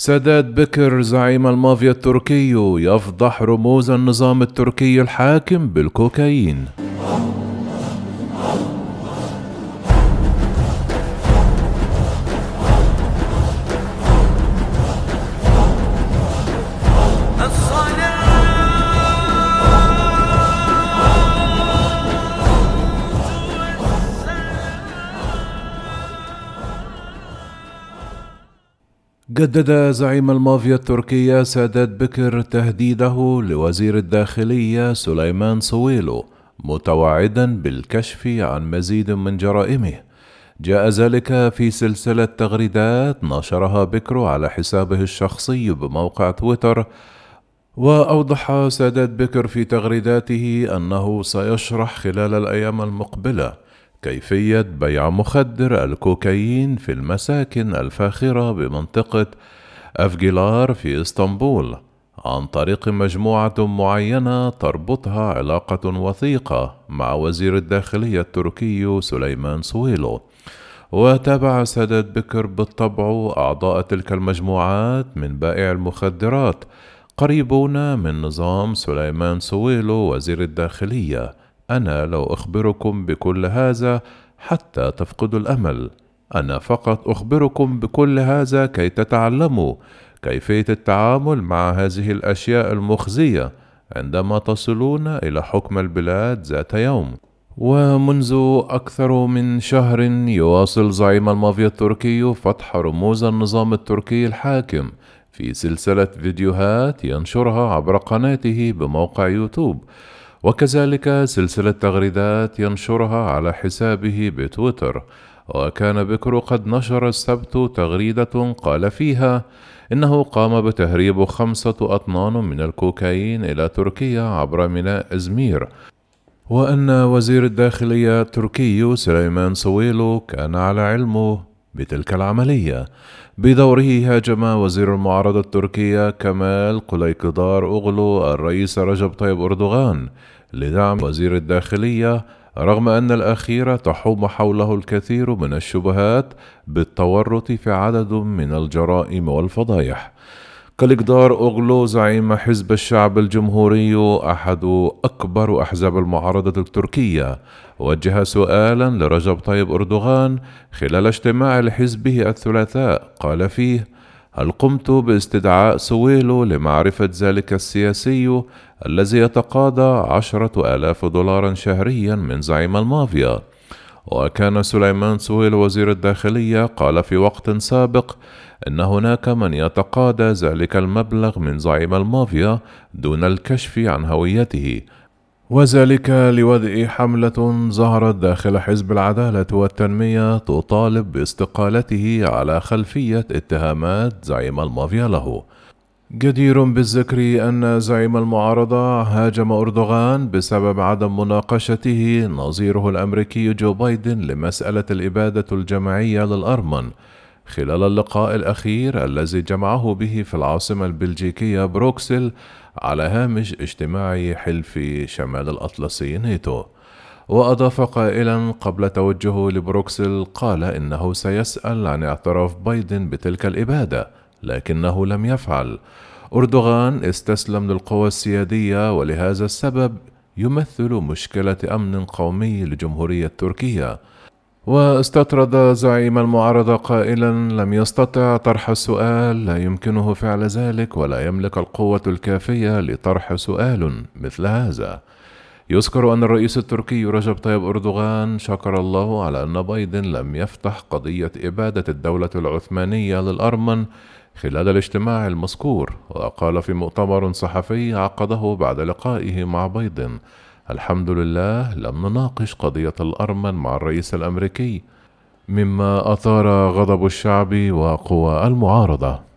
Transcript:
سادات بكر زعيم المافيا التركي يفضح رموز النظام التركي الحاكم بالكوكايين. جدد زعيم المافيا التركية سادات بكر تهديده لوزير الداخلية سليمان صويلو متوعدا بالكشف عن مزيد من جرائمه. جاء ذلك في سلسلة تغريدات نشرها بكر على حسابه الشخصي بموقع تويتر. وأوضح سادات بكر في تغريداته أنه سيشرح خلال الأيام المقبلة. كيفية بيع مخدر الكوكايين في المساكن الفاخرة بمنطقة أفجيلار في إسطنبول عن طريق مجموعة معينة تربطها علاقة وثيقة مع وزير الداخلية التركي سليمان سويلو. وتابع سادات بكر بالطبع أعضاء تلك المجموعات من بائع المخدرات قريبون من نظام سليمان سويلو وزير الداخلية. أنا لو أخبركم بكل هذا حتى تفقدوا الأمل. أنا فقط أخبركم بكل هذا كي تتعلموا كيفية التعامل مع هذه الأشياء المخزية عندما تصلون إلى حكم البلاد ذات يوم. ومنذ أكثر من شهر يواصل زعيم المافيا التركي فتح رموز النظام التركي الحاكم في سلسلة فيديوهات ينشرها عبر قناته بموقع يوتيوب. وكذلك سلسلة تغريدات ينشرها على حسابه بتويتر. وكان بكر قد نشر السبت تغريدة قال فيها إنه قام بتهريب خمسة أطنان من الكوكايين إلى تركيا عبر ميناء إزمير. وأن وزير الداخلية التركي سليمان سويلو كان على علمه بتلك العملية. بدوره هاجم وزير المعارضة التركية كمال قليقدار أغلو الرئيس رجب طيب أردوغان لدعم وزير الداخلية رغم أن الأخير تحوم حوله الكثير من الشبهات بالتورط في عدد من الجرائم والفضايح. كالإقدار أوغلو زعيم حزب الشعب الجمهوري أحد أكبر أحزاب المعارضة التركية. وجه سؤالا لرجب طيب أردوغان خلال اجتماع لحزبه الثلاثاء. قال فيه هل قمت باستدعاء سويلو لمعرفة ذلك السياسي الذي يتقاضى عشرة آلاف دولارا شهريا من زعيم المافيا؟ وكان سليمان سويل وزير الداخلية قال في وقت سابق إن هناك من يتقاضى ذلك المبلغ من زعيم المافيا دون الكشف عن هويته. وذلك لوضع حملة ظهرت داخل حزب العدالة والتنمية تطالب باستقالته على خلفية اتهامات زعيم المافيا له. جدير بالذكر أن زعيم المعارضة هاجم أردوغان بسبب عدم مناقشته نظيره الأمريكي جو بايدن لمسألة الإبادة الجماعية للأرمن. خلال اللقاء الأخير الذي جمعه به في العاصمة البلجيكية بروكسل على هامش اجتماع حلف شمال الأطلسي نيتو وأضاف قائلا قبل توجهه لبروكسل قال إنه سيسأل عن اعتراف بايدن بتلك الإبادة لكنه لم يفعل. أردوغان استسلم للقوى السيادية ولهذا السبب يمثل مشكلة أمن قومي لجمهورية تركيا. واستطرد زعيم المعارضة قائلا لم يستطع طرح السؤال لا يمكنه فعل ذلك ولا يملك القوة الكافية لطرح سؤال مثل هذا. يذكر أن الرئيس التركي رجب طيب أردوغان شكر الله على أن بايدن لم يفتح قضية إبادة الدولة العثمانية للأرمن خلال الاجتماع المذكور وقال في مؤتمر صحفي عقده بعد لقائه مع بايدن الحمد لله لم نناقش قضية الأرمن مع الرئيس الأمريكي مما أثار غضب الشعب وقوى المعارضة.